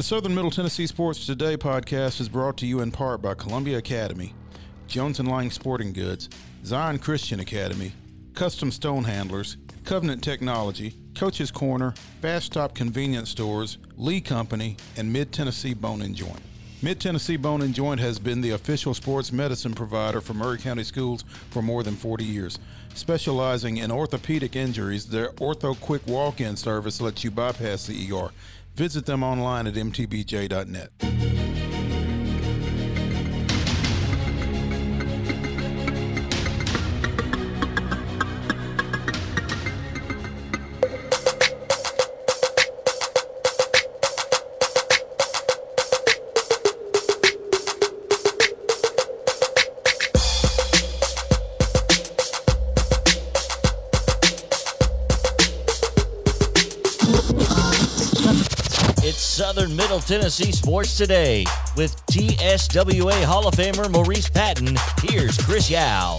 The Southern Middle Tennessee Sports Today podcast is brought to you in part by Columbia Academy, Jones and Lang Sporting Goods, Zion Christian Academy, Custom Stone Handlers, Covenant Technology, Coach's Corner, Fast Stop Convenience Stores, Lee Company, and Mid Tennessee Bone and Joint. Mid Tennessee Bone and Joint has been the official sports medicine provider for Maury County Schools for more than 40 years. Specializing in orthopedic injuries, their Ortho Quick Walk In service lets you bypass the ER. Visit them online at mtbj.net. Tennessee Sports Today with TSWA Hall of Famer Maurice Patton. Here's Chris Yao.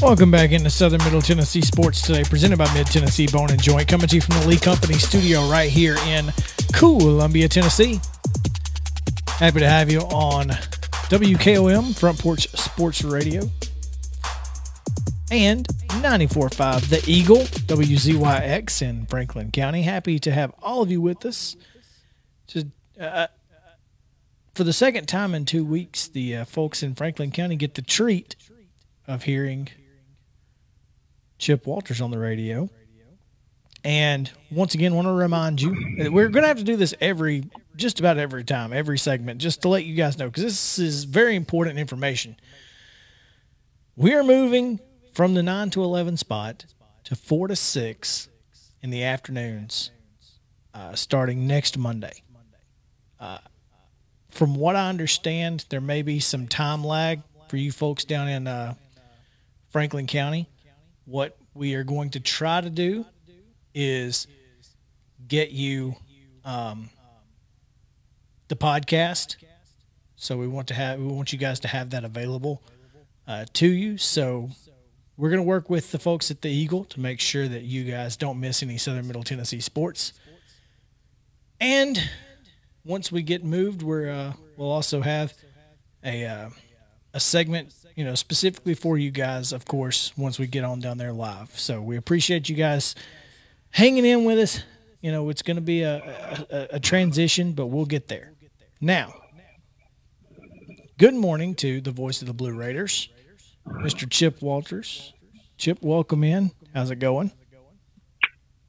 Welcome back into Southern Middle Tennessee Sports today, presented by Mid Tennessee Bone and Joint, coming to you from the Lee Company studio right here in Columbia, Tennessee. Happy to have you on WKOM Front Porch Sports Radio and 94.5 The Eagle, WZYX in Franklin County. Happy to have all of you with us. Just uh, for the second time in two weeks, the uh, folks in Franklin County get the treat of hearing Chip Walters on the radio. And once again, want to remind you that we're going to have to do this every, just about every time, every segment, just to let you guys know, because this is very important information. We are moving from the 9 to 11 spot to 4 to 6 in the afternoons uh, starting next Monday. From what I understand, there may be some time lag for you folks down in uh, Franklin County. What we are going to try to do is get you um, the podcast. So we want to have we want you guys to have that available uh, to you. So we're going to work with the folks at the Eagle to make sure that you guys don't miss any Southern Middle Tennessee sports. And once we get moved, we're uh, we'll also have a uh, a segment, you know, specifically for you guys, of course, once we get on down there live. So we appreciate you guys hanging in with us. You know, it's going to be a, a, a transition, but we'll get there. Now, good morning to the voice of the Blue Raiders, Mr. Chip Walters. Chip, welcome in. How's it going?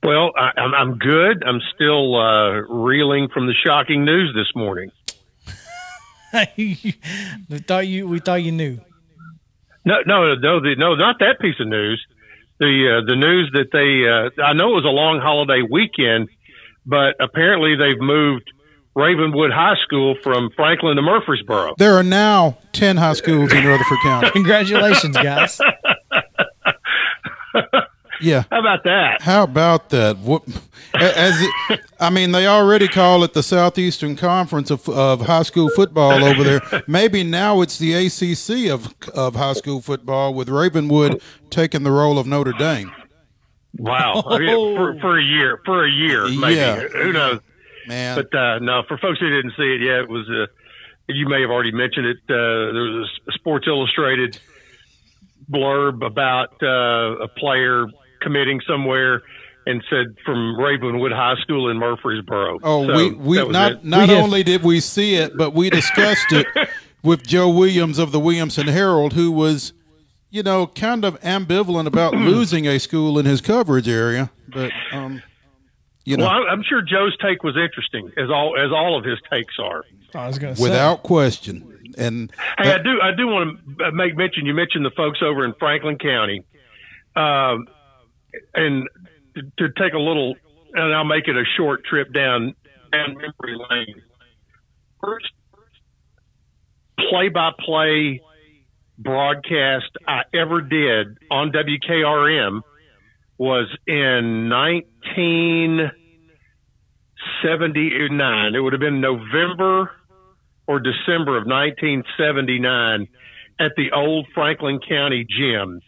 Well, I, I'm, I'm good. I'm still uh, reeling from the shocking news this morning. we thought you we thought you knew. No, no, no, the, no, not that piece of news. The uh, the news that they uh, I know it was a long holiday weekend, but apparently they've moved Ravenwood High School from Franklin to Murfreesboro. There are now 10 high schools in Rutherford County. Congratulations, guys. Yeah. How about that? How about that? What, as it, I mean, they already call it the Southeastern Conference of, of high school football over there. Maybe now it's the ACC of of high school football with Ravenwood taking the role of Notre Dame. Wow, I mean, for, for a year, for a year, maybe. Yeah. Who knows? Man, But uh, no, for folks who didn't see it yet, it was uh, you may have already mentioned it. Uh, there was a Sports Illustrated blurb about uh, a player committing somewhere and said from Ravenwood High School in Murfreesboro. oh, So we we not it. not We have- only did we see it, but we discussed it with Joe Williams of the Williamson Herald, who was, you know, kind of ambivalent about losing a school in his coverage area, but um, you know. Well, I'm I'm sure Joe's take was interesting, as all as all of his takes are. I was going to say. without question. And Hey, I do I do want to make mention. You mentioned the folks over in Franklin County, um, and to, take a little, and I'll make it a short trip down down memory lane. First play-by-play broadcast I ever did on WKRM was in 1979. It would have been November or December of 1979 at the old Franklin County gym.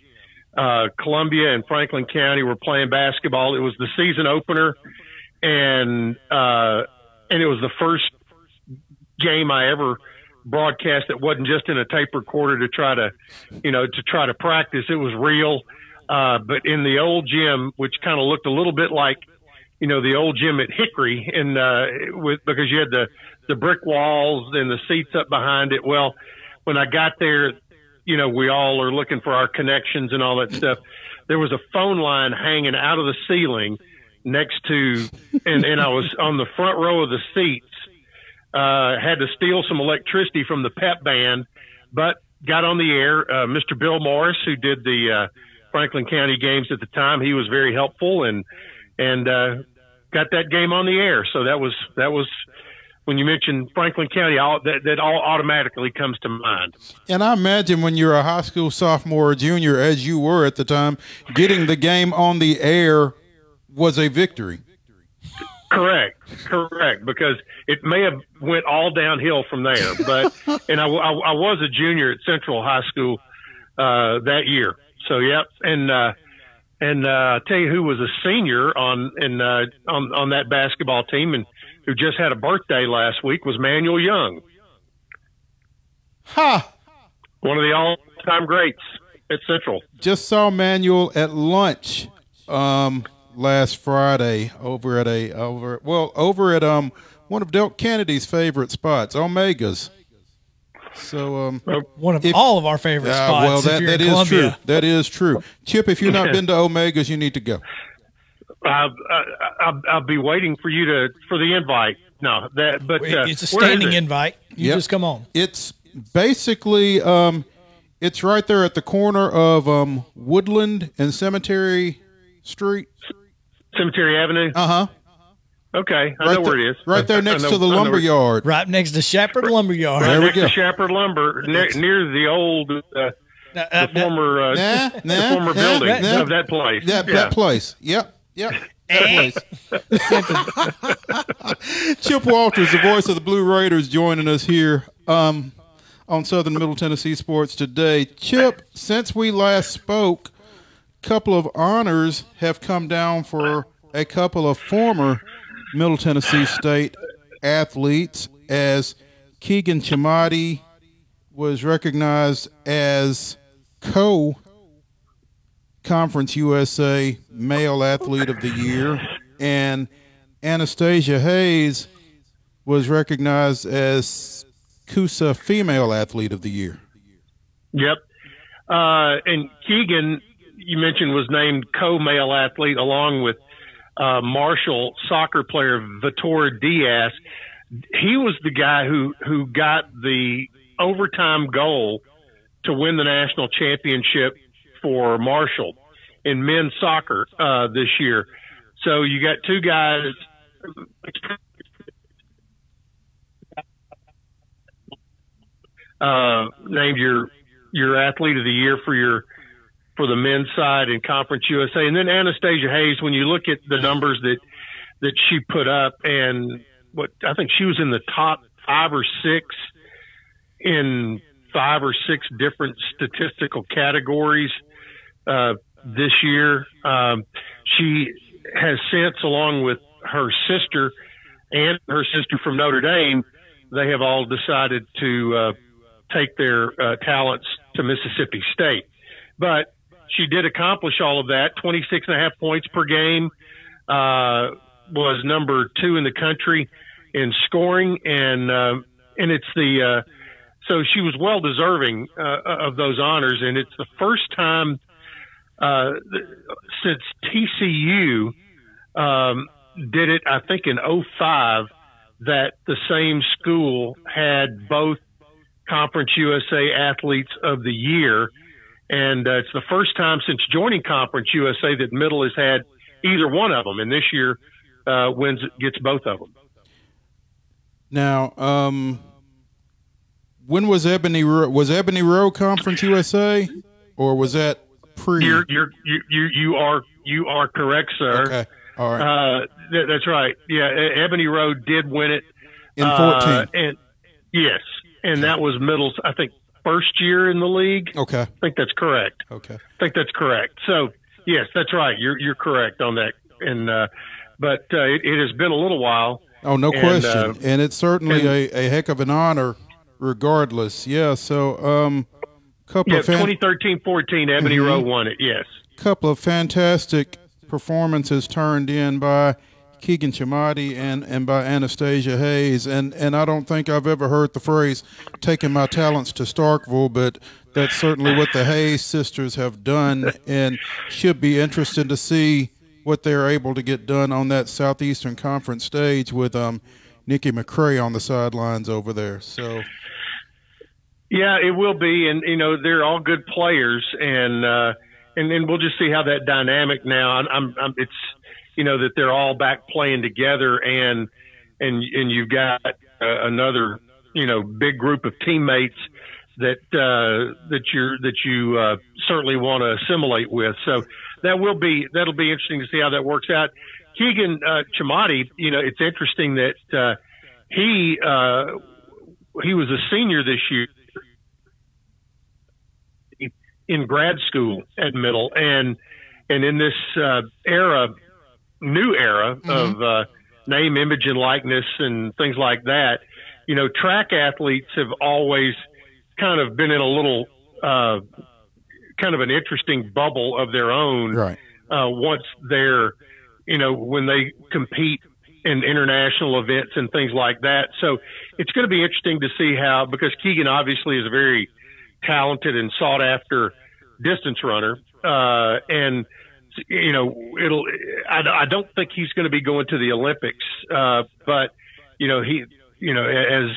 Uh, Columbia and Franklin County were playing basketball. It was the season opener, and uh, and it was the first game I ever broadcast that wasn't just in a tape recorder to try to, you know, to try to practice. It was real. Uh, but in the old gym, which kind of looked a little bit like, you know, the old gym at Hickory, and uh, with because you had the the brick walls and the seats up behind it. Well, when I got there, you know, we all are looking for our connections and all that stuff. There was a phone line hanging out of the ceiling next to, and, and I was on the front row of the seats. Uh, had to steal some electricity from the pep band, but got on the air. Uh, Mr. Bill Morris, who did the uh, Franklin County games at the time, he was very helpful and and uh, got that game on the air. So that was that was when you mention Franklin County, all, that, that all automatically comes to mind. And I imagine when you're a high school sophomore or junior, as you were at the time, getting the game on the air was a victory. Correct, correct. Because it may have went all downhill from there. But and I, I, I, was a junior at Central High School uh, that year. So yep, and uh, and uh, I tell you who was a senior on and uh, on on that basketball team and who just had a birthday last week was Manuel Young. Ha! One of the all-time greats at Central. Just saw Manuel at lunch um, last Friday over at a over well over at um one of Delk Kennedy's favorite spots, Omegas. So um, one of if, all of our favorite uh, spots. Well, that, that is true. That is true. Chip, if you've not been to Omegas, you need to go. Uh, I'll, I'll, be waiting for you to for the invite. No, that but uh, it's a standing it? invite. You yep. just come on. It's basically um, it's right there at the corner of um, Woodland and Cemetery Street. Cemetery Avenue. Uh huh. Okay, I right know where it is. Right there next know, to the lumber yard. Right next to Shepherd Lumber Yard. Right there next to Shepherd Lumber, near, near the old uh, the former uh, nah, the nah, former nah, building of that place. That, yeah. that place. Yep. Yep. Chip Walters, the voice of the Blue Raiders, joining us here um, on Southern Middle Tennessee Sports today. Chip, since we last spoke, a couple of honors have come down for a couple of former Middle Tennessee State athletes as Kigen Chemadi was recognized as co Conference USA Male Athlete of the Year, and Anastasia Hayes was recognized as CUSA Female Athlete of the Year. Yep. Uh, and Kigen, you mentioned, was named co male athlete along with uh, Marshall soccer player Vitor Dias. He was the guy who, who got the overtime goal to win the national championship for Marshall in men's soccer uh, this year. So you got two guys. Uh, named your your athlete of the year for your for the men's side in Conference USA, and then Anastasia Hayes. When you look at the numbers that that she put up, and what I think she was in the top five or six in five or six different statistical categories uh, this year. Um, she has since, along with her sister and her sister from Notre Dame, they have all decided to uh, take their uh, talents to Mississippi State. But she did accomplish all of that 26 and a half points per game, uh, was number two in the country in scoring, and uh, and it's the uh, so she was well deserving of those honors, and it's the first time uh, since TCU um, did it, I think in 05, that the same school had both Conference USA Athletes of the Year. And uh, it's the first time since joining Conference USA that Middle has had either one of them. And this year uh, wins gets both of them. Now, um, when was Ebony was Ebony Rowe Conference USA, or was that pre? You're, you're you you you are you are correct, sir. Okay, all right. Uh, th- that's right. Yeah, Ebony Rowe did win it in fourteen, uh, and yes, and that was middle's. I think first year in the league. Okay, I think that's correct. Okay, I think that's correct. So yes, that's right. You're you're correct on that. And uh, but uh, it, it has been a little while Oh, no And, question. uh, and it's certainly and- a, a heck of an honor, regardless. Yeah. So, um, couple Yeah, of fan- 2013-14, Ebony Mhm. Rowe won it. Yes. couple of fantastic performances turned in by Kigen Chemadi and, and by Anastasia Hayes. And, and I don't think I've ever heard the phrase taking my talents to Starkville, but that's certainly what the Hayes sisters have done and should be interesting to see what they're able to get done on that Southeastern Conference stage with um, Nikki McCray on the sidelines over there. So, Yeah, it will be, and you know they're all good players, and uh, and then we'll just see how that dynamic now. I'm, I'm, it's you know that they're all back playing together, and and and you've got uh, another you know big group of teammates that uh, that you're that you uh, certainly want to assimilate with. So that will be that'll be interesting to see how that works out. Kigen uh, Chemadi, you know, it's interesting that uh, he uh, he was a senior this year in grad school at Middle, and and in this uh, era, new era of uh, name, image, and likeness, and things like that. You know, track athletes have always kind of been in a little uh, kind of an interesting bubble of their own. right. Uh, once they're, you know, when they compete in international events and things like that. So it's going to be interesting to see how because Kigen obviously is a very talented and sought after distance runner, uh, and you know it'll. I, I don't think he's going to be going to the Olympics, uh, but you know he, you know, as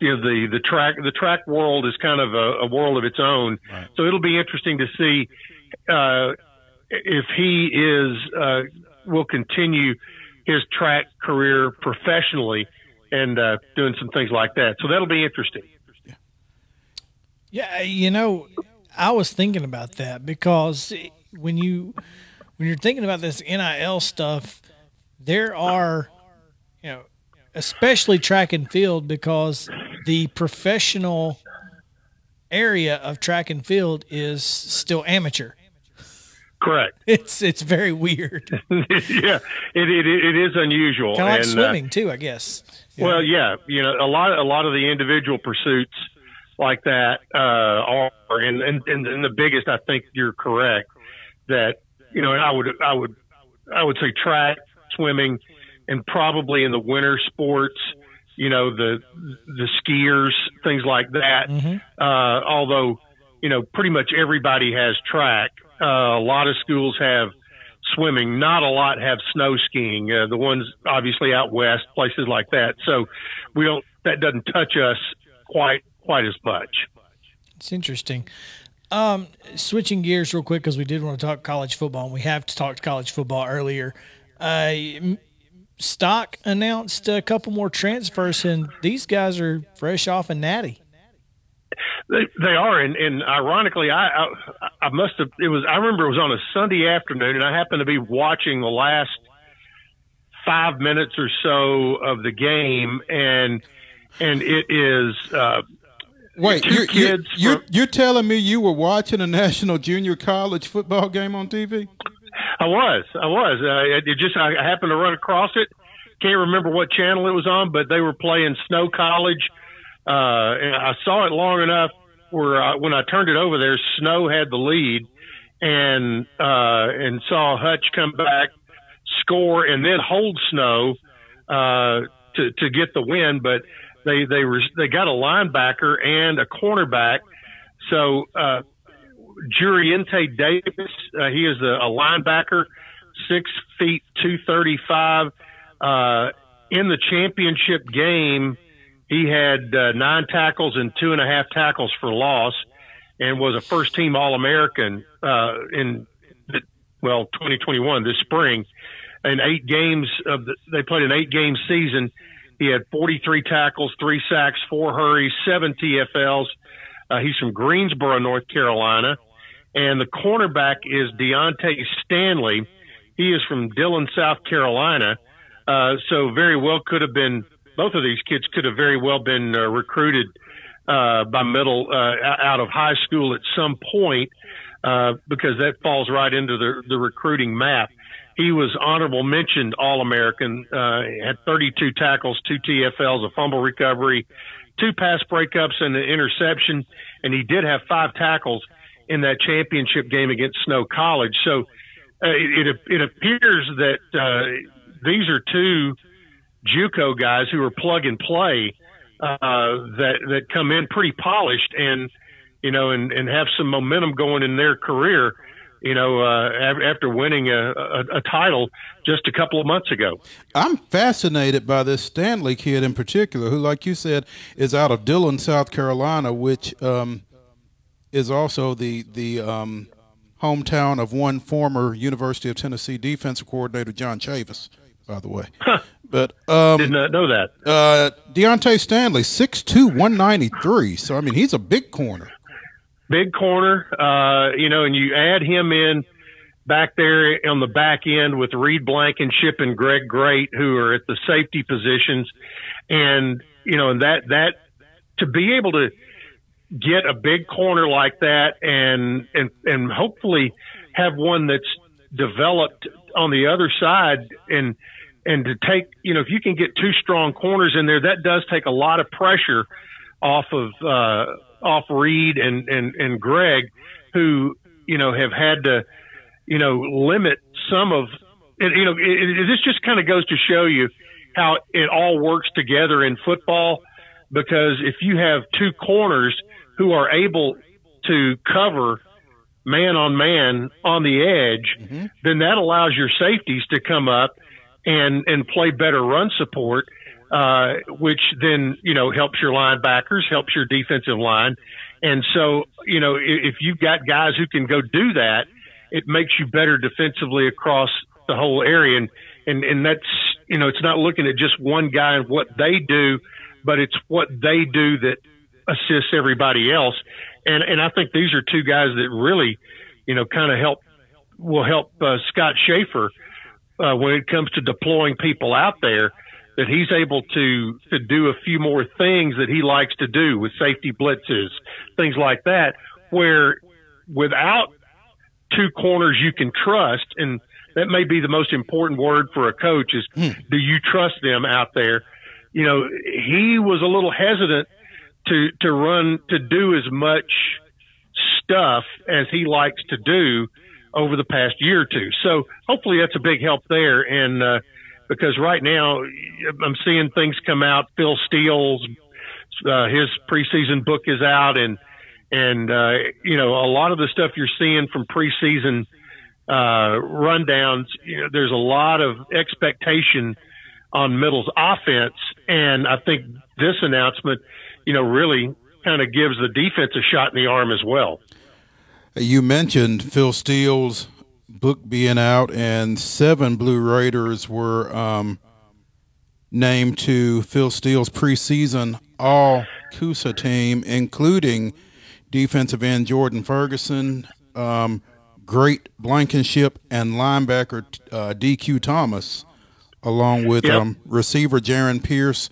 you know the the track the track world is kind of a, a world of its own. Right. So it'll be interesting to see uh, if he is uh, will continue his track career professionally and uh, doing some things like that. So that'll be interesting. Yeah, you know, I was thinking about that because when you when you're thinking about this NIL stuff, there are, you know, especially track and field because the professional area of track and field is still amateur. Correct. It's it's very weird, yeah, it, it it is unusual. Kind of like And, uh, swimming too, I guess. Yeah. Well, yeah, you know, a lot a lot of the individual pursuits like that uh, are, and, and and the biggest, I think you're correct that you know, and I would I would I would say track, swimming, and probably in the winter sports, you know, the the skiers, things like that. Mhm. Uh, although, you know, pretty much everybody has track. Uh, a lot of schools have swimming. Not a lot have snow skiing. Uh, the ones obviously out west, places like that. So we don't. That doesn't touch us quite quite as much. It's interesting. Um, switching gears real quick because we did want to talk college football, and we have talked college football earlier. Uh, Stock announced a couple more transfers, and these guys are fresh off a natty. They, they are, and, and ironically, I, I I must have. It was. I remember it was on a Sunday afternoon, and I happened to be watching the last five minutes or so of the game, and and it is. Uh, Wait, you're, you're, kids you're, you're telling me you were watching a national junior college football game on TV? I was, I was. Uh, it just I I happened to run across it. Can't remember what channel it was on, but they were playing Snow College. Uh, and I saw it long enough where uh, when I turned it over there, Snow had the lead, and uh, and saw Hutch come back, score, and then hold Snow uh, to to get the win. But they they were they got a linebacker and a cornerback, so. Uh, Juriente Davis. Uh, he is a, a linebacker, six feet two thirty five. Uh, in the championship game, he had uh, nine tackles and two and a half tackles for loss, and was a first team All American uh, in well 2021 this spring. In eight games of the, they played an eight game season. He had 43 tackles, three sacks, four hurries, seven TFLs. Uh, he's from Greensboro, North Carolina. And the cornerback is Deontay Stanley. He is from Dillon, South Carolina. Uh, so very well could have been, both of these kids could have very well been uh, recruited uh, by middle, uh, out of high school at some point, uh, because that falls right into the, the recruiting map. He was honorable mentioned All American. Uh, had 32 tackles, two TFLs, a fumble recovery, two pass breakups, and an interception. And he did have five tackles in that championship game against Snow College. So uh, it, it, it appears that uh, these are two JUCO guys who are plug and play uh, that that come in pretty polished and you know and, and have some momentum going in their career you know, uh, after winning a, a, a, title just a couple of months ago. I'm fascinated by this Stanley kid in particular, who, like you said, is out of Dillon, South Carolina, which um, is also the the um, hometown of one former University of Tennessee defensive coordinator, John Chavis. By the way, but um, did not know that. Uh, Deontay Stanley, 6'2", 193. So I mean, he's a big corner big corner, uh, you know, and you add him in back there on the back end with Reed Blankenship and Greg Grate, who are at the safety positions, and you know, and that that to be able to get a big corner like that, and and and hopefully have one that's developed on the other side, and and to take, you know, if you can get two strong corners in there, that does take a lot of pressure off of. Uh, off Reed and, and, and Greg, who, you know, have had to, you know, limit some of, and, you know, it, it, this just kind of goes to show you how it all works together in football. Because if you have two corners who are able to cover man on man on the edge, mm-hmm. then that allows your safeties to come up and and play better run support uh, which then you know helps your linebackers, helps your defensive line, and so you know if you've got guys who can go do that, it makes you better defensively across the whole area, and and and that's you know it's not looking at just one guy and what they do, but it's what they do that assists everybody else, and and I think these are two guys that really, you know, kind of help will help uh, Scott Shafer uh, when it comes to deploying people out there that he's able to to do a few more things that he likes to do with safety blitzes, things like that, where without two corners you can trust and that may be the most important word for a coach is hmm. do you trust them out there? You know, he was a little hesitant to to run to do as much stuff as he likes to do over the past year or two. So hopefully that's a big help there and uh because right now I'm seeing things come out. Phil Steele's uh, his preseason book is out, and and uh, you know a lot of the stuff you're seeing from preseason uh, rundowns. You know, there's a lot of expectation on Middle's offense, and I think this announcement, you know, really kind of gives the defense a shot in the arm as well. You mentioned Phil Steele's book being out, and seven Blue Raiders were um, named to Phil Steele's preseason All CUSA team, including defensive end Jordan Ferguson, um, great Blankenship, and linebacker uh, DQ Thomas, along with yep. um, receiver Jarrin Pierce.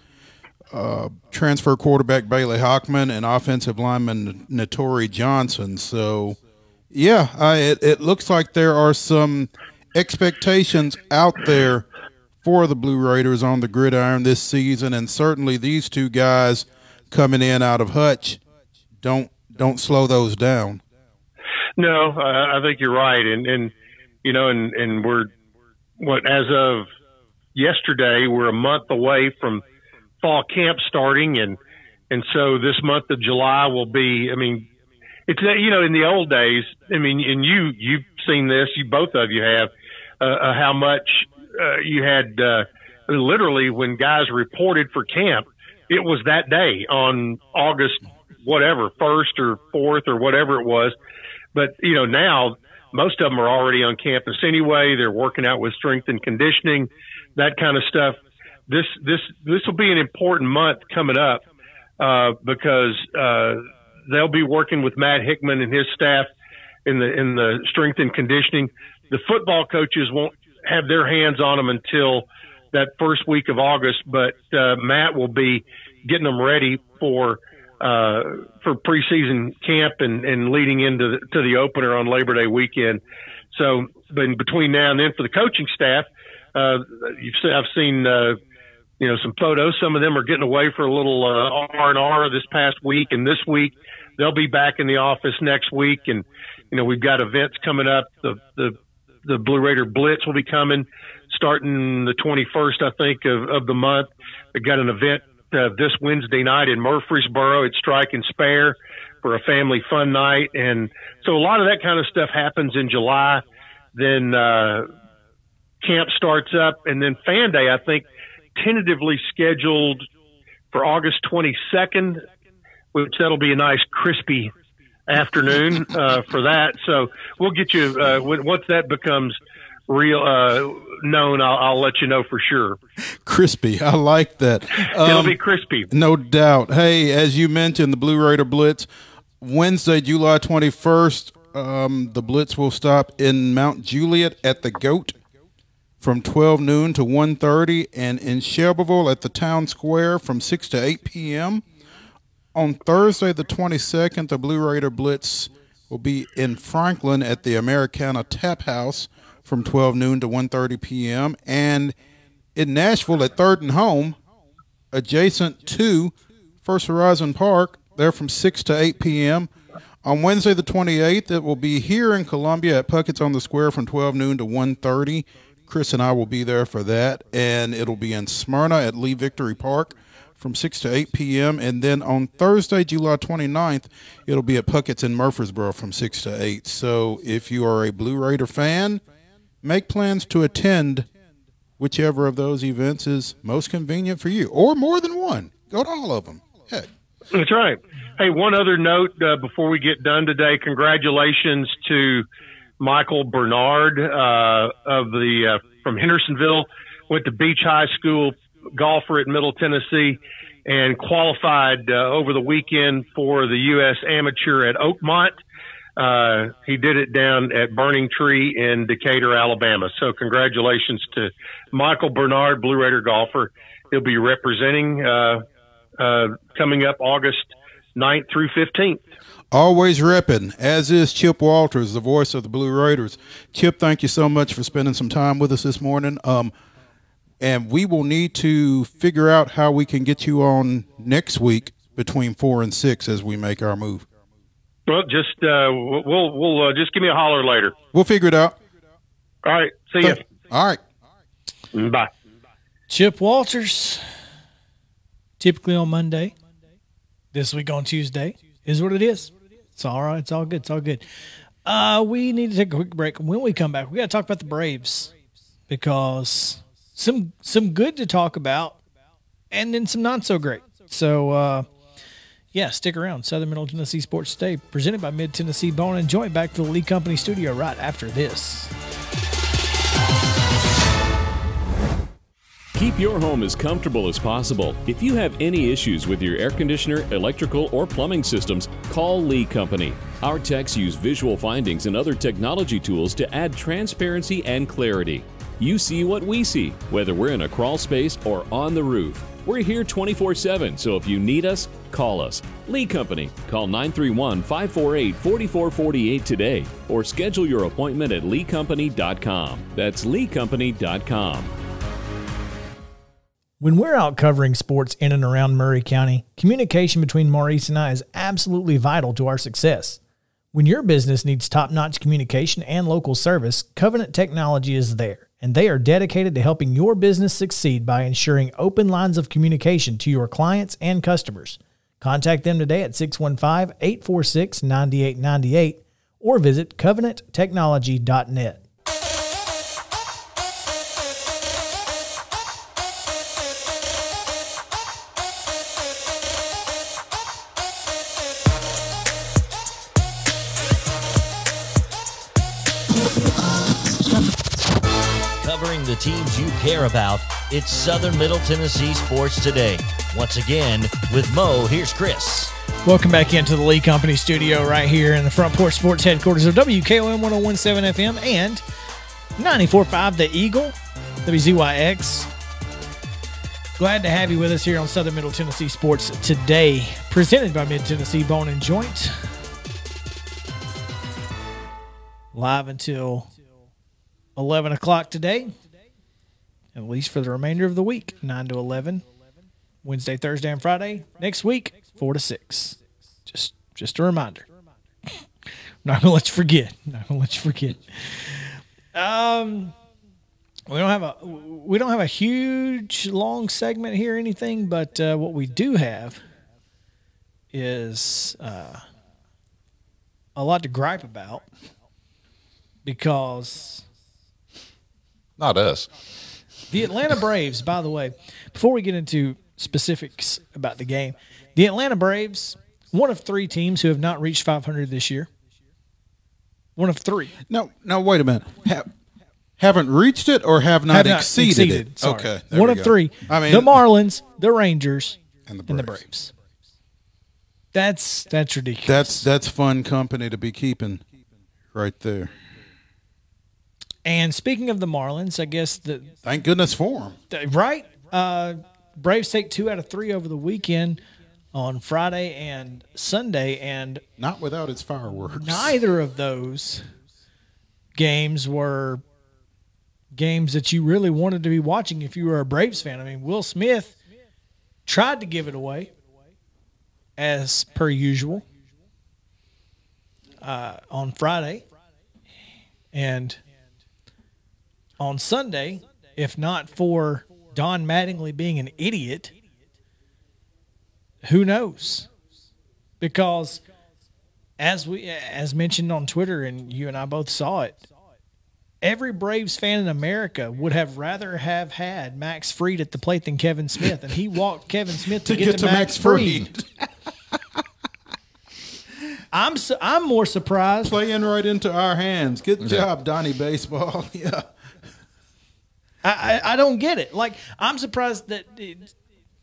Uh, transfer quarterback Bailey Hockman and offensive lineman Natori Johnson. So, yeah, I, it, it looks like there are some expectations out there for the Blue Raiders on the gridiron this season, and certainly these two guys coming in out of Hutch don't don't slow those down. No, I, I think you're right, and and you know, and and we're what as of yesterday, we're a month away from fall camp starting, and and so this month of July will be. I mean, it's you know in the old days. I mean, and you you've seen this. You both of you have uh, uh, how much uh, you had uh, literally when guys reported for camp. It was that day on August whatever first or fourth or whatever it was. But you know now most of them are already on campus anyway. They're working out with strength and conditioning, that kind of stuff. This this this will be an important month coming up uh, because uh, they'll be working with Matt Hickman and his staff in the in the strength and conditioning. The football coaches won't have their hands on them until that first week of August, but uh, Matt will be getting them ready for uh, for preseason camp and, and leading into the, to the opener on Labor Day weekend. So in between now and then for the coaching staff, uh, you've seen, I've seen, uh, you know, some photos. Some of them are getting away for a little uh, R and R this past week, and this week they'll be back in the office next week. And you know, we've got events coming up. The the the Blue Raider Blitz will be coming starting the 21st, I think, of, of the month. We got an event uh, this Wednesday night in Murfreesboro at Strike and Spare for a family fun night, and so a lot of that kind of stuff happens in July. Then uh, camp starts up, and then Fan Day, I think, tentatively scheduled for August 22nd, which that'll be a nice crispy afternoon uh, for that. So we'll get you uh, once that becomes real uh, known. I'll, I'll, let you know for sure. Crispy, I like that. Um, It'll be crispy, no doubt. Hey, as you mentioned, the Blue Raider Blitz Wednesday, July twenty first. Um, the Blitz will stop in Mount Juliet at the Goat from 12 noon to 1.30 and in Shelbyville at the Town Square from 6 to 8 p.m. On Thursday, the 22nd, the Blue Raider Blitz will be in Franklin at the Americana Tap House from 12 noon to 1.30 p.m. and in Nashville at Third and Home, adjacent to First Horizon Park, there from 6 to 8 p.m. On Wednesday the 28th, it will be here in Columbia at Puckett's on the Square from 12 noon to 1.30. Chris and I will be there for that, and it'll be in Smyrna at Lee Victory Park from 6 to 8 p.m. And then on Thursday, July 29th, it'll be at Puckett's in Murfreesboro from 6 to 8. So if you are a Blue Raider fan, make plans to attend whichever of those events is most convenient for you, or more than one. Go to all of them. Heck. That's right. Hey, one other note uh, before we get done today. Congratulations to Michael Bernard uh, of the uh, from Hendersonville. Went to Beech High School, golfer at Middle Tennessee, and qualified uh, over the weekend for the U.S. Amateur at Oakmont. Uh, he did it down at Burning Tree in Decatur, Alabama. So congratulations to Michael Bernard, Blue Raider golfer. He'll be representing uh, uh, coming up August 9th through 15th. Always repping, as is Chip Walters, the voice of the Blue Raiders. Chip, thank you so much for spending some time with us this morning. Um, and we will need to figure out how we can get you on next week between four and six as we make our move. Well, just uh, we'll we'll uh, just give me a holler later. We'll figure it out. All right. See you. All right. Bye. Chip Walters. Typically on Monday. This week on Tuesday is what it is. It's all right. It's all good. It's all good. Uh, we need to take a quick break. When we come back, we got to talk about the Braves because some some good to talk about, and then some not so great. So, uh, yeah, stick around. Southern Middle Tennessee Sports Today, presented by Mid Tennessee Bone and Joint, back to the Lee Company studio right after this. Keep your home as comfortable as possible. If you have any issues with your air conditioner, electrical, or plumbing systems, call Lee Company. Our techs use visual findings and other technology tools to add transparency and clarity. You see what we see, whether we're in a crawl space or on the roof. We're here 24 7, so if you need us, call us. Lee Company. Call 931 548 4448 today or schedule your appointment at leecompany.com. That's leecompany.com. When we're out covering sports in and around Maury County, communication between Maurice and I is absolutely vital to our success. When your business needs top notch communication and local service, Covenant Technology is there, and they are dedicated to helping your business succeed by ensuring open lines of communication to your clients and customers. Contact them today at 615 846 9898 or visit covenanttechnology.net. teams you care about, it's Southern Middle Tennessee Sports Today. Once again, with Mo, here's Chris. Welcome back into the Lee Company studio right here in the Front Porch Sports headquarters of WKOM 1017 FM and 94.5 The Eagle, WZYX. Glad to have you with us here on Southern Middle Tennessee Sports today, presented by Mid Tennessee Bone and Joint. Live until 11 o'clock today, at least for the remainder of the week, 9 to 11. Wednesday, Thursday, and Friday. Next week, 4 to 6. Just just a reminder. not gonna let you forget. Not gonna let you forget. Um, we don't have a we don't have a huge long segment here, or anything, but uh, what we do have is uh, a lot to gripe about because Not us. The Atlanta Braves, by the way, before we get into specifics about the game, the Atlanta Braves, one of three teams who have not reached 500 this year. One of three. No, no. Wait a minute. Have, haven't reached it or have not, Have not exceeded, exceeded, it? sorry. Okay. One of go. three. I mean, the Marlins, the Rangers, and the and the Braves. Braves. That's that's ridiculous. That's that's fun company to be keeping, right there. And speaking of the Marlins, I guess the Thank goodness for them. Right. Uh, Braves take two out of three over the weekend on Friday and Sunday, and Not without its fireworks. neither of those games were games that you really wanted to be watching if you were a Braves fan. I mean, Will Smith tried to give it away as per usual uh, on Friday. And on Sunday, if not for Don Mattingly being an idiot, who knows? Because as we as mentioned on Twitter and you and I both saw it, every Braves fan in America would have rather have had Max Fried at the plate than Kevin Smith, and he walked Kevin Smith to, get, to, Max, Fried. I'm su- I'm more surprised. Playing right into our hands. Good job, Donnie Baseball. yeah. I, I I don't get it. Like I'm surprised that it,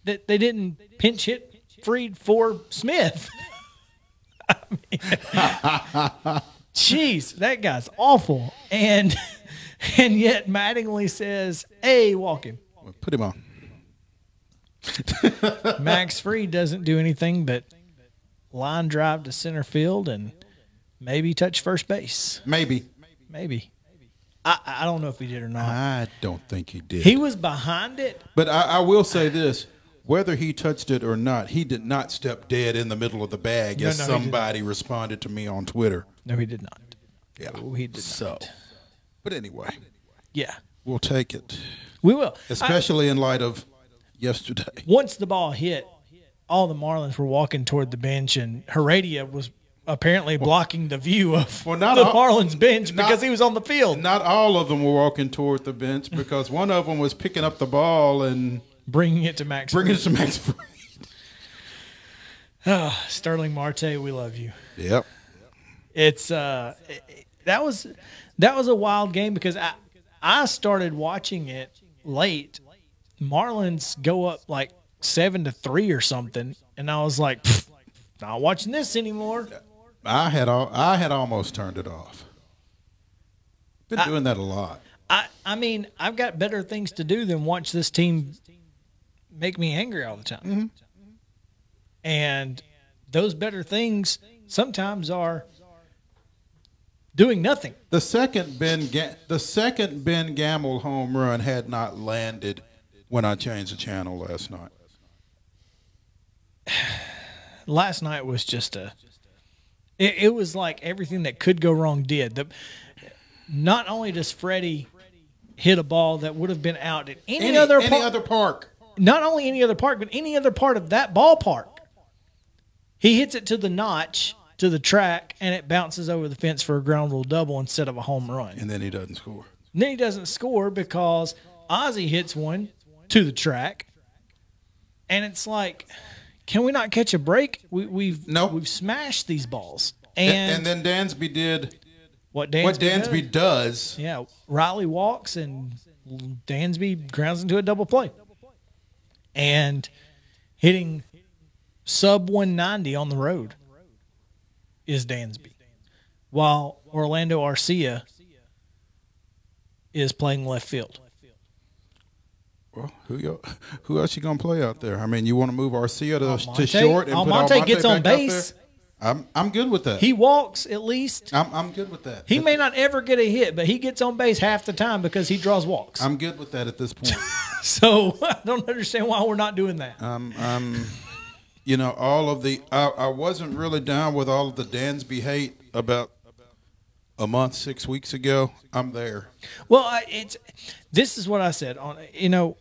that they didn't pinch hit Fried for Smith. I mean, Jeez, that guy's awful, and and yet Mattingly says, "Hey, walk him." Put him on. Max Fried doesn't do anything but line drive to center field and maybe touch first base. Maybe. Maybe. I, I don't know if he did or not. I don't think he did. He was behind it. but I, I will say this. Whether he touched it or not, he did not step dead in the middle of the bag, No, as no, somebody responded to me on Twitter. No, he did not. Yeah. He did so, not. but anyway, Yeah, we'll take it, we will. I- especially in light of yesterday. once the ball hit, all the Marlins were walking toward the bench, and Heredia was apparently blocking the view of Well, not the all- Marlins bench not- because he was on the field, Not all of them were walking toward the bench because one of them was picking up the ball and bringing it to Max. bringing it to Max Fried. Ah, Starling Marte, we love you. Yep. It's uh, it- it- that was that was a wild game because I I started watching it late. Marlins go up like seven to three or something, and I was like, not watching this anymore. I had all, I had almost turned it off. Been doing that a lot. I I mean, I've got better things to do than watch this team make me angry all the time. Mm-hmm. And those better things sometimes are doing nothing. The second Ben Ga- the second Ben Gamel home run had not landed when I changed the channel last night. Last night was just a. It, it was like everything that could go wrong did. The, not only does Freddie hit a ball that would have been out at any, Any other any par- other park. not only any other park, but any other part of that ballpark. He hits it to the notch, to the track, and it bounces over the fence for a ground rule double instead of a home run. And then he doesn't score. And then he doesn't score because Ozzy hits one to the track, and it's like, can we not catch a break? We, we've Nope. we've smashed these balls, And, and, and then Dansby did what Dansby, what Dansby does- does. yeah, Riley walks and Dansby grounds into a double play. And hitting sub 190 on the road is Dansby. While Orlando Arcia is playing left field. Well, who who else you gonna play out there? I mean, you want to move Arcia to, to short and Almonte put Almonte gets on base. I'm I'm good with that. He walks at least. I'm I'm good with that. He may not ever get a hit, but he gets on base half the time because he draws walks. I'm good with that at this point. so I don't understand why we're not doing that. um, um, you know, all of the I, I wasn't really down with all of the Dansby hate about a month, six weeks ago. I'm there. Well, I, it's this is what I said on you know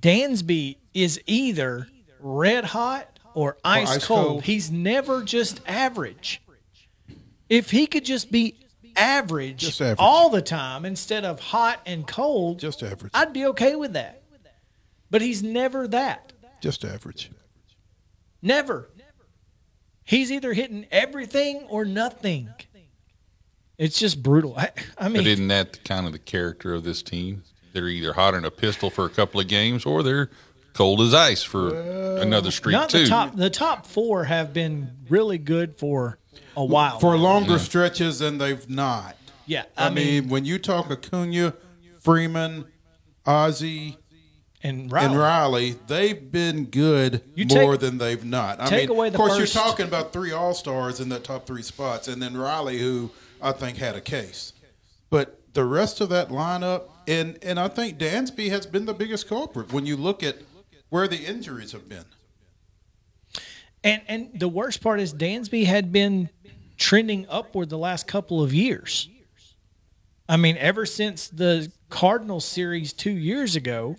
Dansby is either red hot or ice, ice cold. cold. He's never just average. If he could just be average, Just average. all the time instead of hot and cold, Just average. I'd be okay with that. But he's never that. Just average. Never. He's either hitting everything or nothing. It's just brutal. I, I mean, But isn't that kind of the character of this team? They're either hot in a pistol for a couple of games, or they're cold as ice for another streak not too. the top. The top four have been really good for a while. For longer stretches than they've not. yeah, I, mean, when you talk Acuna, Freeman, Ozzy, and Riley. and Riley, they've been good You more than they've not. I take mean, away of course, first- you're talking about three All Stars in that top three spots, and then Riley, who I think had a case. But the rest of that lineup, and and I think Dansby has been the biggest culprit when you look at where the injuries have been. And and the worst part is Dansby had been trending upward the last couple of years. I mean, ever since the Cardinals series two years ago,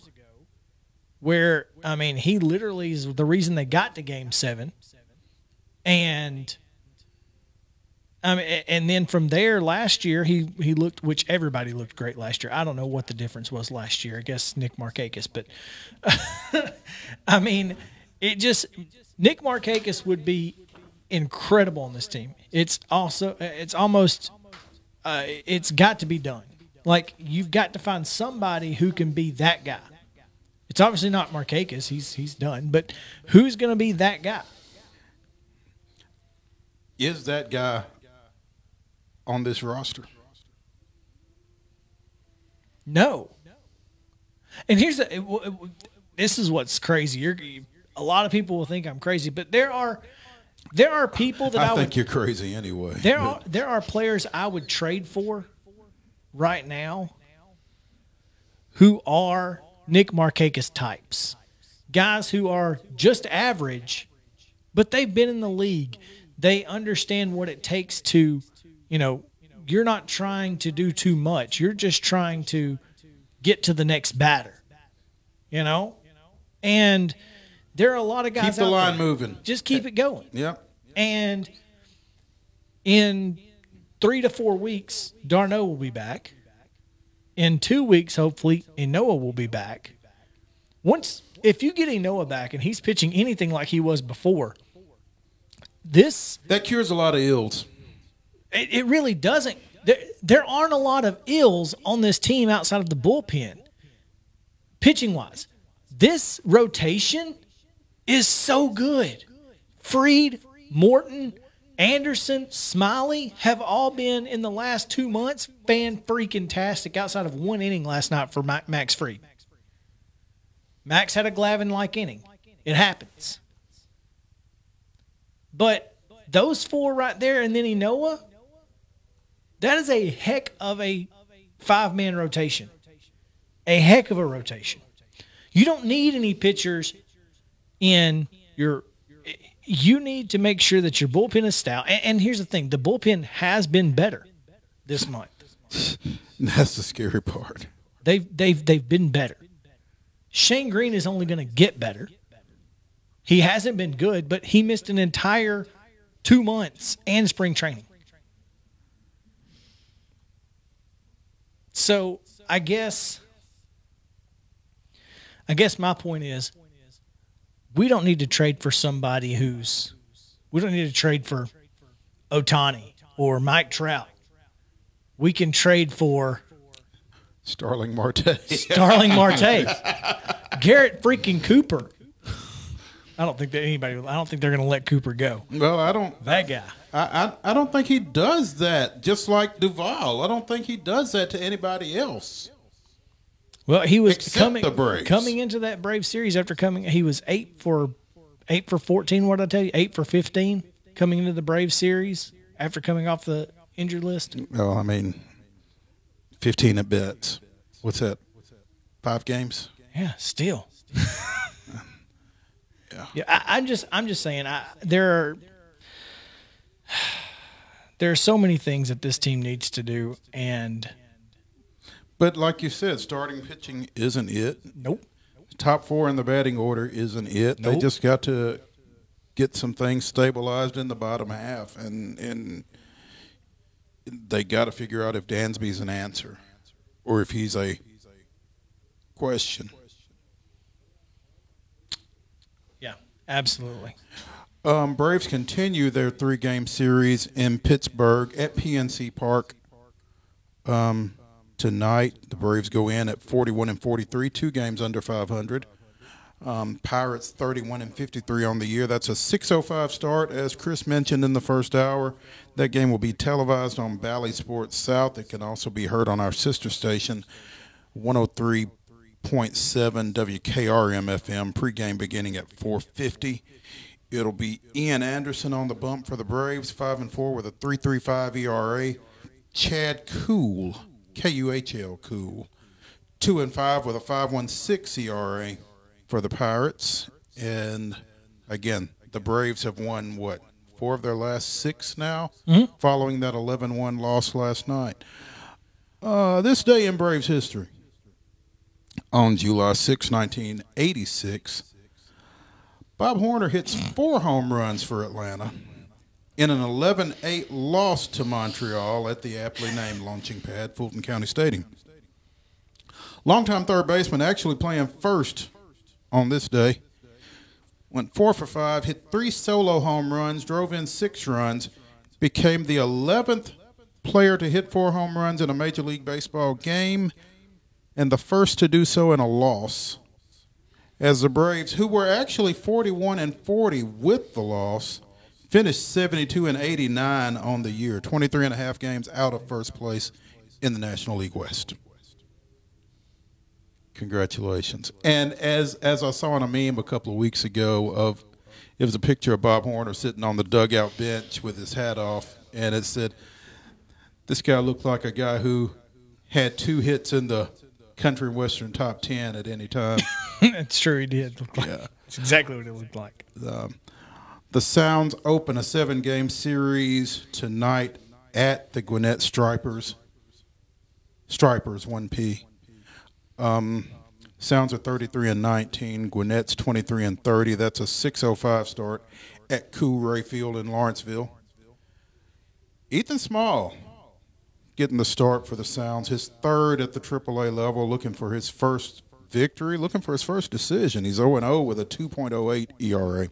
where I mean he literally is the reason they got to Game Seven, and Mean, and then from there last year he he looked, which everybody looked great last year. I don't know what the difference was last year. I guess Nick Markakis, but I mean, it just Nick Markakis would be incredible on this team. It's also it's almost uh, it's got to be done. Like you've got to find somebody who can be that guy. It's obviously not Markakis. He's he's done, but who's going to be that guy? Is that guy on this roster? No. And here's the. it- it- this is what's crazy. You're a lot of people will think I'm crazy, but there are there are people that I, I would think you're crazy anyway. There are there are players I would trade for right now who are Nick Markakis types. Guys who are just average, but they've been in the league. They understand what it takes to, you know, you're not trying to do too much. You're just trying to get to the next batter. You know? And there are a lot of guys keep the line there. moving. Just keep it going. Yep. And in three to four weeks, d'Arnaud will be back. In two weeks, hopefully, Ynoa will be back. Once, if you get Ynoa back and he's pitching anything like he was before, this That cures a lot of ills. It, it really doesn't. There, there aren't a lot of ills on this team outside of the bullpen, pitching wise. This rotation is so good. Fried, Morton, Anderson, Smyly have all been in the last two months fan freaking tastic outside of one inning last night for Max Fried. Max had a Glavine like inning. It happens. But those four right there and then Ynoa, that is a heck of a five man rotation. A heck of a rotation. You don't need any pitchers in your. You need to make sure that your bullpen is stout. And, and here's the thing: the bullpen has been better this month. That's the scary part. They've they've they've been better. Shane Greene is only going to get better. He hasn't been good, but he missed an entire two months and spring training. So I guess I guess my point is we don't need to trade for somebody who's we don't need to trade for Ohtani or Mike Trout. We can trade for Starling Marte. Starling Marte, Garrett freaking Cooper. I don't think that anybody. I don't think they're going to let Cooper go. well, I don't. That guy. I, I I don't think he does that. Just like Duvall, I don't think he does that to anybody else. Well, he was Except coming coming into that Brave series after coming. He was eight for eight for fourteen. What did I tell you? Eight for fifteen. coming into the Brave series after coming off the injured list? Well, I mean, 15 at bets. What's that? Five games? Yeah, still. Yeah. I, I'm just I'm just saying I, there are there are so many things that this team needs to do, and But like you said, starting pitching isn't it. nope. Top four in the batting order isn't it. They just got to get some things stabilized in the bottom half, and and they got to figure out if Dansby's an answer or if he's a question. Yeah, absolutely. Um, Braves continue their three-game series in Pittsburgh at PNC Park. Um, tonight, the Braves go in at 41 and 43, two games under 500. Um, Pirates 31 and 53 on the year. That's a 6:05 start, as Chris mentioned in the first hour. That game will be televised on Bally Sports South. It can also be heard on our sister station, 103.7 WKRM FM. Pregame beginning at 4:50. It'll be Ian Anderson on the bump for the Braves, five and four with a 3.35 ERA. Chad Kuhl, K U H L Kuhl, two and five with a 5.16 ERA for the Pirates. And again, the Braves have won what four of their last six now, following that 11-1 loss last night. Uh, this day in Braves history, on July 6, 1986. Bob Horner hits four home runs for Atlanta in an 11 8 loss to Montreal at the aptly named launching pad, Fulton County Stadium. Longtime third baseman actually playing first on this day. Went four for five, hit three solo home runs, drove in six runs, became the 11th player to hit four home runs in a Major League Baseball game, and the first to do so in a loss as the Braves, who were actually 41 and 40 with the loss, finished 72 and 89 on the year, 23 and a half games out of first place in the National League West. Congratulations. And as as I saw on a meme a couple of weeks ago of it was a picture of Bob Horner sitting on the dugout bench with his hat off and it said this guy looked like a guy who had two hits in the country western top 10 at any time. it's true. He did look like. Yeah. It's exactly what it looked like. The Sounds open a seven game series tonight at the Gwinnett Stripers. Stripers, 1P. Um, Sounds are 33 and 19. Gwinnett's 23 and 30. That's a 605 start at Coolray Field in Lawrenceville. Ethan Small getting the start for the Sounds, his third at the AAA level, looking for his first victory, looking for his first decision. He's 0 0 with a 2.08 ERA.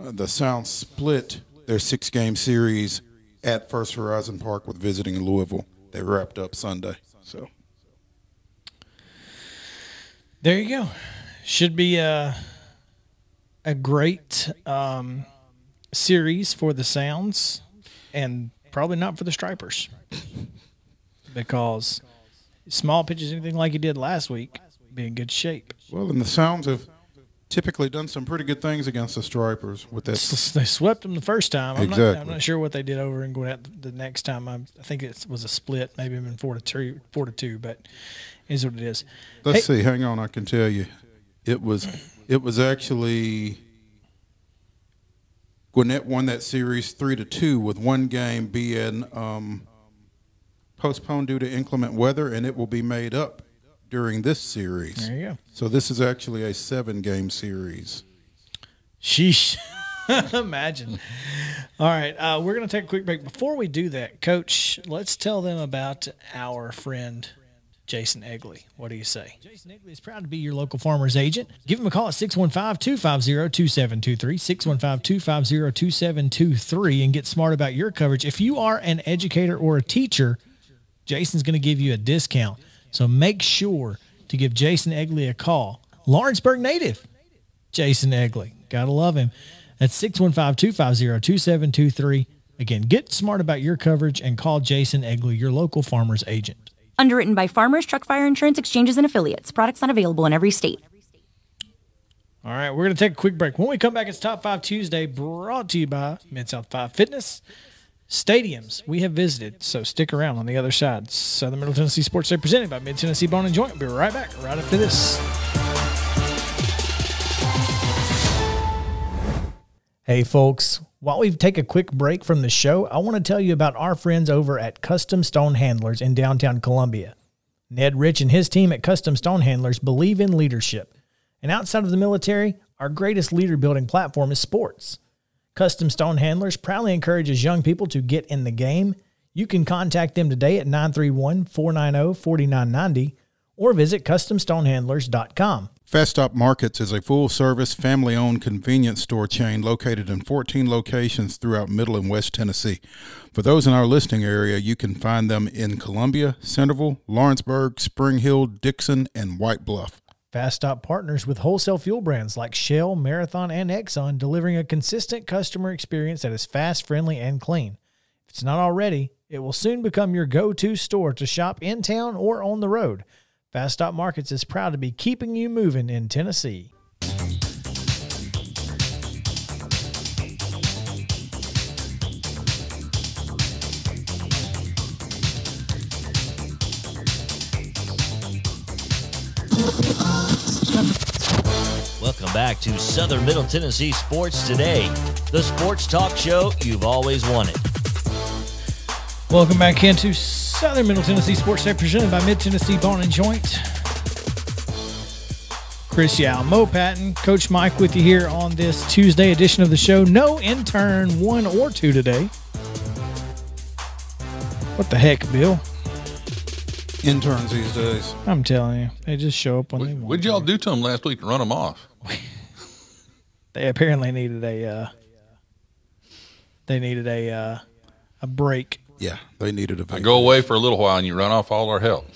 Uh, the Sounds split their six game series at First Horizon Park with visiting Louisville. They wrapped up Sunday. So There you go. Should be a a great um, series for the Sounds, and probably not for the Stripers, because small pitches anything like he did last week, be in good shape. Well, and the Sounds have typically done some pretty good things against the Stripers with that. They swept them the first time. I'm, not, Exactly. I'm not sure what they did over in Gwinnett the next time. I, I think it was a split, maybe even four to two, four to two, but it is what it is. Let's Hey- see. Hang on, I can tell you. It was it was actually Gwinnett won that series three to two with one game being um, postponed due to inclement weather, and it will be made up during this series. There you go. So this is actually a seven game series. Sheesh. Imagine. All right. Uh, we're going to take a quick break. Before we do that, Coach, let's tell them about our friend Jason Egley. What do you say? Jason Egley is proud to be your local farmer's agent. Give him a call at 615 250 2723, 615 250 2723, and get smart about your coverage. If you are an educator or a teacher, Jason's going to give you a discount. So make sure to give Jason Egley a call. Lawrenceburg native. Jason Egley. Gotta love him. That's 615 250 2723. Again, get smart about your coverage and call Jason Egley, your local farmer's agent. Underwritten by Farmers Truck Fire Insurance Exchanges and Affiliates. Products not available in every state. All right, we're going to take a quick break. When we come back, it's Top 5 Tuesday brought to you by Mid South 5 Fitness. Stadiums we have visited, so stick around on the other side. Southern Middle Tennessee Sports Day presented by Mid Tennessee Bone and Joint. We'll be right back right after this. Hey, folks. While we take a quick break from the show, I want to tell you about our friends over at Custom Stone Handlers in downtown Columbia. Ned Rich and his team at Custom Stone Handlers believe in leadership. And outside of the military, our greatest leader building platform is sports. Custom Stone Handlers proudly encourages young people to get in the game. You can contact them today at 931 490 4990 or visit CustomStonehandlers.com. Fast Stop Markets is a full service, family owned convenience store chain located in 14 locations throughout Middle and West Tennessee. For those in our listening area, you can find them in Columbia, Centerville, Lawrenceburg, Spring Hill, Dickson, and White Bluff. Fast Stop partners with wholesale fuel brands like Shell, Marathon, and Exxon, delivering a consistent customer experience that is fast, friendly, and clean. If it's not already, it will soon become your go to store to shop in town or on the road. Fast Stop Markets is proud to be keeping you moving in Tennessee. Back to Southern Middle Tennessee Sports Today, the sports talk show you've always wanted. Welcome back into Southern Middle Tennessee Sports Day presented by Mid Tennessee Bone and Joint. Chris Yao, Mo Patton, Coach Mike with you here on this Tuesday edition of the show. No intern one or two today. What the heck, Bill? Interns these days. I'm telling you, they just show up when they What, want. what'd y'all do to them last week to run them off? They apparently needed a. Uh, they needed a uh, a break. Yeah, they needed a I vacation. go away for a little while and you run off all our help.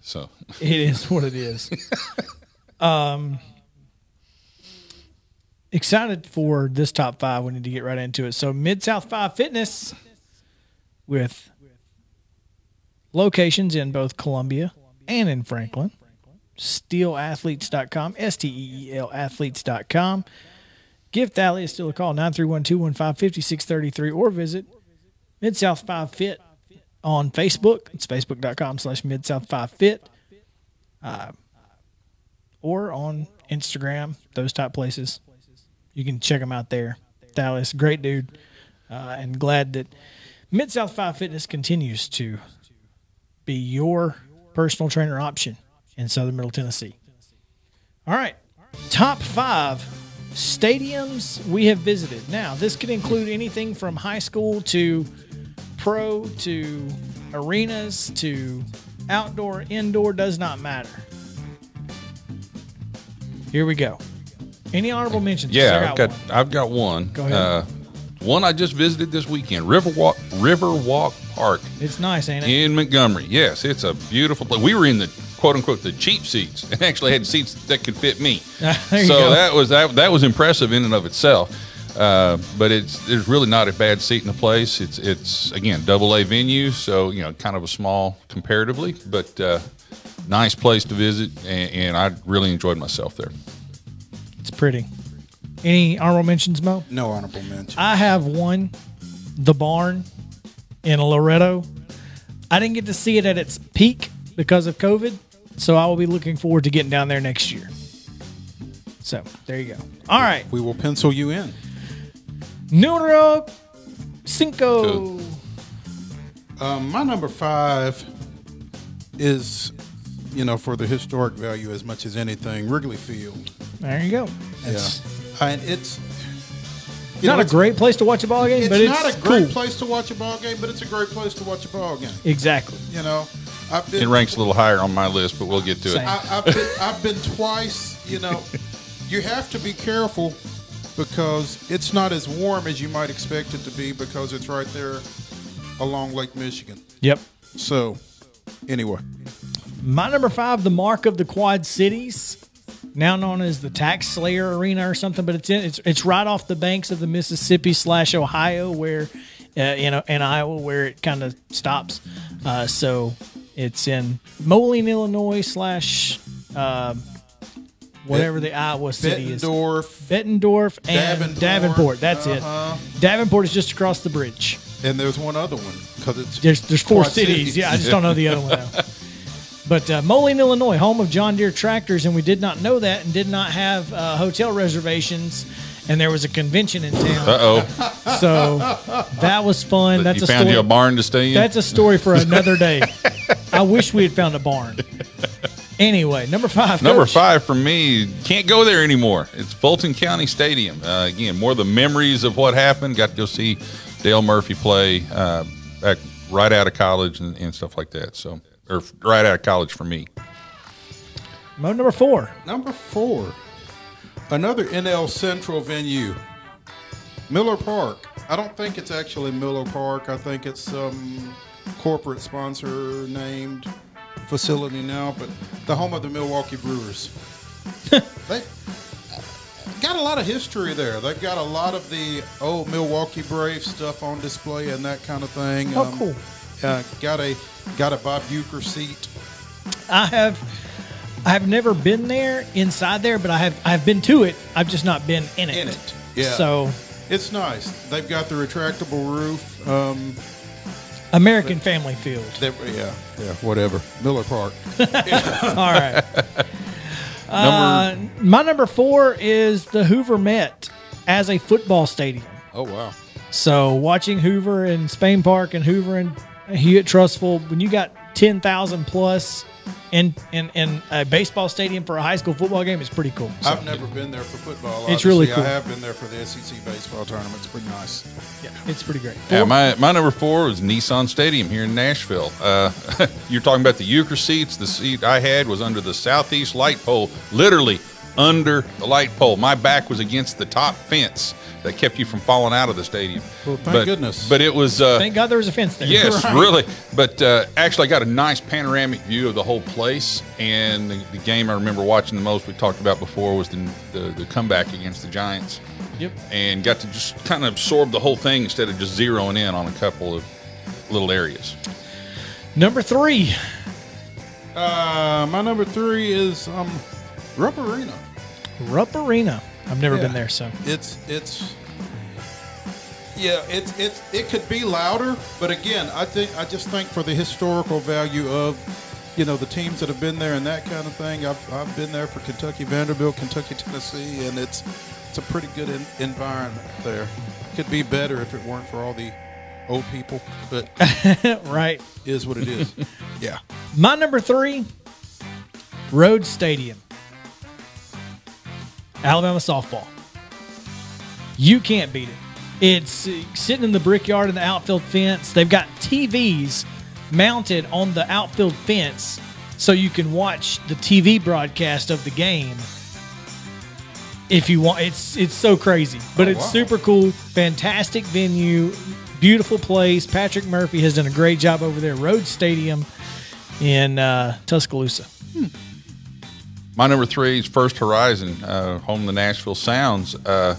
So It is what it is. um, excited for this top five. We need to get right into it. So, Mid South Five Fitness with locations in both Columbia and in Franklin. SteelAthletes.com, S T E E L athletes.com. Give Thalias still a call, 931 215 5633, or visit Mid South 5 Fit on Facebook. It's facebook.com slash Mid South 5 Fit or on Instagram, those type places. You can check them out there. Dallas, great dude, uh, and glad that Mid South Five Fitness continues to be your personal trainer option in Southern Middle Tennessee. All right, top five stadiums we have visited. Now, this could include anything from high school to pro to arenas to outdoor, indoor, does not matter. Here we go. Any honorable mentions? Yeah, I've got one. I've got one. Go ahead. Uh, one I just visited this weekend, Riverwalk Riverwalk Park It's nice, ain't it? in Montgomery. Yes, it's a beautiful place. We were in the quote unquote the cheap seats and actually had seats that could fit me. So that was that that was impressive in and of itself. Uh, but it's there's really not a bad seat in the place. It's it's again double A venue, so you know kind of a small comparatively, but uh, nice place to visit, and, and I really enjoyed myself there. It's pretty. Any honorable mentions, Mo? No honorable mention. I have one, the barn in Loretto. I didn't get to see it at its peak because of COVID, so I will be looking forward to getting down there next year. So there you go. All right, we will pencil you in. numero cinco. Um, my number five is, you know, for the historic value as much as anything, Wrigley Field. There you go. Yeah, and it's It's not a great place to watch a ball game, It's, but it's not a great cool. place to watch a ball game, but it's a great place to watch a ball game. Exactly. You know, been It ranks a little higher on my list, but we'll get to Same. it. I, I've been I've been twice. You know, you have to be careful because it's not as warm as you might expect it to be because it's right there along Lake Michigan. Yep. So, anyway, My number five, the Mark of the Quad Cities, now known as the Tax Slayer Arena or something, but it's in, it's it's right off the banks of the Mississippi slash Ohio, where uh, you know in Iowa where it kind of stops. Uh, so it's in Moline, Illinois slash uh, whatever the Iowa city is. Bettendorf. Bettendorf and Davenport. Davenport. That's Uh-huh. it. Davenport is just across the bridge. And there's one other one because it's There's there's four Quad cities. Cities. Yeah, I just don't know the other one. Now. But uh, Moline, Illinois, home of John Deere tractors, and we did not know that and did not have uh, hotel reservations. And there was a convention in town, Uh oh. so that was fun. That's you a found story. you a barn to stay in. That's a story for another day. I wish we had found a barn. Anyway, number five. Number Coach. five for me, can't go there anymore. It's Fulton County Stadium. Uh, again, more the memories of what happened. Got to go see Dale Murphy play uh, back right out of college and, and stuff like that. So, or right out of college for me. Mo number four. Number four, another NL Central venue, Miller Park. I don't think it's actually Miller Park. I think it's some corporate sponsor named facility now, but the home of the Milwaukee Brewers. they got a lot of history there. They've got a lot of the old Milwaukee Brave stuff on display and that kind of thing. Oh, cool. Uh, got a got a Bob Uecker seat. I have I have never been there inside there, but I have I've been to it. I've just not been in it. In it, yeah. So It's nice. They've got the retractable roof. Um, American Family Field. they, yeah, yeah, whatever. Miller Park. All right. Uh, my number four is the Hoover Met as a football stadium. Oh wow. So watching Hoover and Spain Park and Hoover and Hewitt-Trussville, when you got ten thousand plus in, in in a baseball stadium for a high school football game, it's pretty cool. So, I've never been there for football. It's really cool. I have been there for the SEC baseball tournament. It's pretty nice. yeah, it's pretty great. Yeah, my, my number four was Nissan Stadium here in Nashville. Uh, you're talking about the Uecker seats. The seat I had was under the southeast light pole, literally under the light pole. My back was against the top fence that kept you from falling out of the stadium. Well, thank but, goodness. But it was. Uh, Thank God there was a fence there. Yes, Right. really. But uh, actually, I got a nice panoramic view of the whole place. And the, the game I remember watching the most, we talked about before, was the, the, the comeback against the Giants. Yep. And got to just kind of absorb the whole thing instead of just zeroing in on a couple of little areas. Number three, Uh, my number three is um, Rupp Arena. Rupp Arena. I've never Yeah. been there, so It's it's yeah, it's it's it could be louder, but again, I think I just think for the historical value of you know the teams that have been there and that kind of thing. I've, I've been there for Kentucky, Vanderbilt, Kentucky, Tennessee, and it's it's a pretty good in, environment there. Could be better if it weren't for all the old people, but right. is what it is. yeah. My number three, Rhoads Stadium, Alabama softball. You can't beat it. It's uh, sitting in the brickyard in the outfield fence. They've got TVs mounted on the outfield fence so you can watch the TV broadcast of the game if you want. It's it's so crazy, but Oh, it's wow. super cool. Fantastic venue, beautiful place. Patrick Murphy has done a great job over there. Rhoads Stadium in uh, Tuscaloosa. My number three is First Horizon, uh, home of the Nashville Sounds. Uh,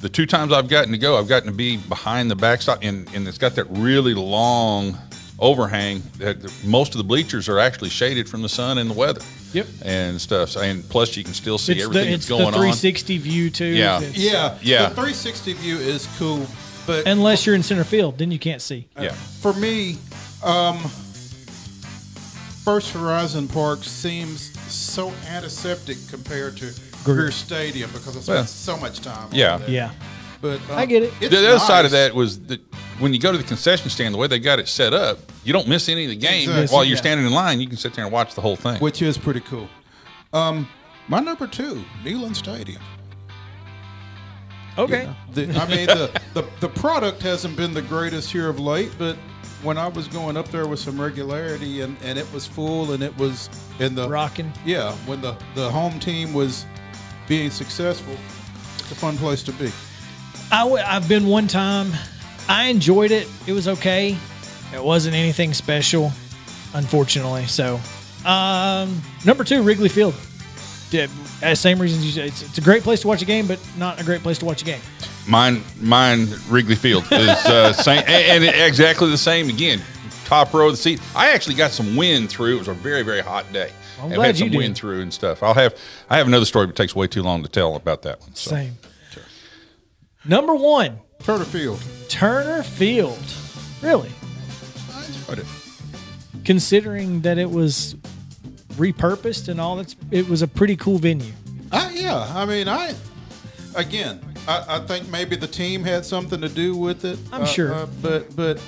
the two times I've gotten to go, I've gotten to be behind the backstop, and, and it's got that really long overhang that the- most of the bleachers are actually shaded from the sun and the weather. Yep. And stuff. So, and plus, you can still see It's everything the that's it's the going on. 360 view too. Yeah. It's- Yeah. Yeah. The 360 view is cool, but Unless you're in center field, then you can't see. Yeah. For me, um, First Horizon Park seems so antiseptic compared to Greer Stadium because I spent Well, so much time. yeah. on. Yeah. but um, I get it. it's The other side of that was that when you go to the concession stand, the way they got it set up, you don't miss any of the game. Exactly. While you're Yeah. standing in line, you can sit there and watch the whole thing. which is pretty cool. Um, my number two, Neyland Stadium. Okay. The, I mean, the, the the product hasn't been the greatest here of late, but when I was going up there with some regularity and, and it was full and it was in the Rocking. Yeah, when the the home team was being successful, it's a fun place to be. I w- I've been one time. I enjoyed it. It was okay. It wasn't anything special, unfortunately. So, um, number two, Wrigley Field. Yeah, uh, same reasons you said. It's, it's a great place to watch a game, but not a great place to watch a game. Mine, mine, Wrigley Field is uh, same, and, and exactly the same again. top row of the seat. I actually got some wind through. It was a very very hot day. I'm And glad had some you did. wind through and stuff. I'll have I have another story, but it takes way too long to tell about that one. So. Same. Number one, Turner Field. Turner Field. Really? I enjoyed it. Considering that it was repurposed and all, that's it was a pretty cool venue. I, yeah, I mean, I again, I, I think maybe the team had something to do with it. I'm uh, sure. uh, but but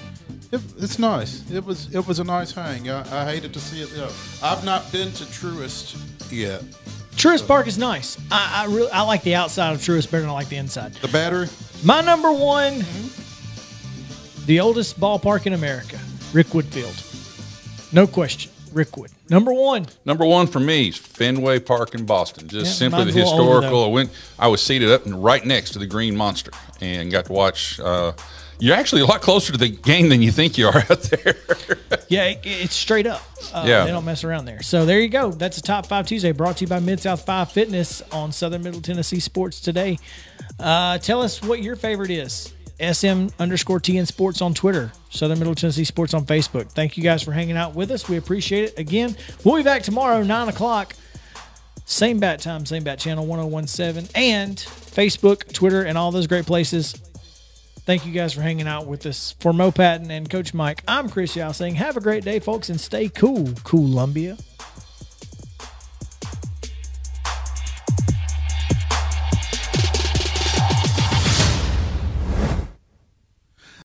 it, it's nice. It was it was a nice hang. I, I hated to see it. Go. I've not been to Truist yet. Truist Park is nice. I, I really I like the outside of Truist better than I like the inside. The battery. My number one, the oldest ballpark in America, Rickwood Field. No question, Rickwood. Number one. Number one for me is Fenway Park in Boston. Just Yeah, simply the mine's a little older, historical. I went. I was seated up and right next to the Green Monster, and got to watch. Uh, you're actually a lot closer to the game than you think you are out there. Yeah, it, it's straight up. Uh, Yeah. They don't mess around there. So there you go. That's a Top 5 Tuesday brought to you by Mid South 5 Fitness on Southern Middle Tennessee Sports Today. Uh, tell us what your favorite is. SM underscore TN Sports on Twitter, Southern Middle Tennessee Sports on Facebook. Thank you guys for hanging out with us. We appreciate it. Again, we'll be back tomorrow, 9 o'clock. Same bat time, same bat channel 1017, and Facebook, Twitter, and all those great places. Thank you guys for hanging out with us. For Mo Patton and Coach Mike, I'm Chris Yao saying have a great day, folks, and stay cool, Columbia.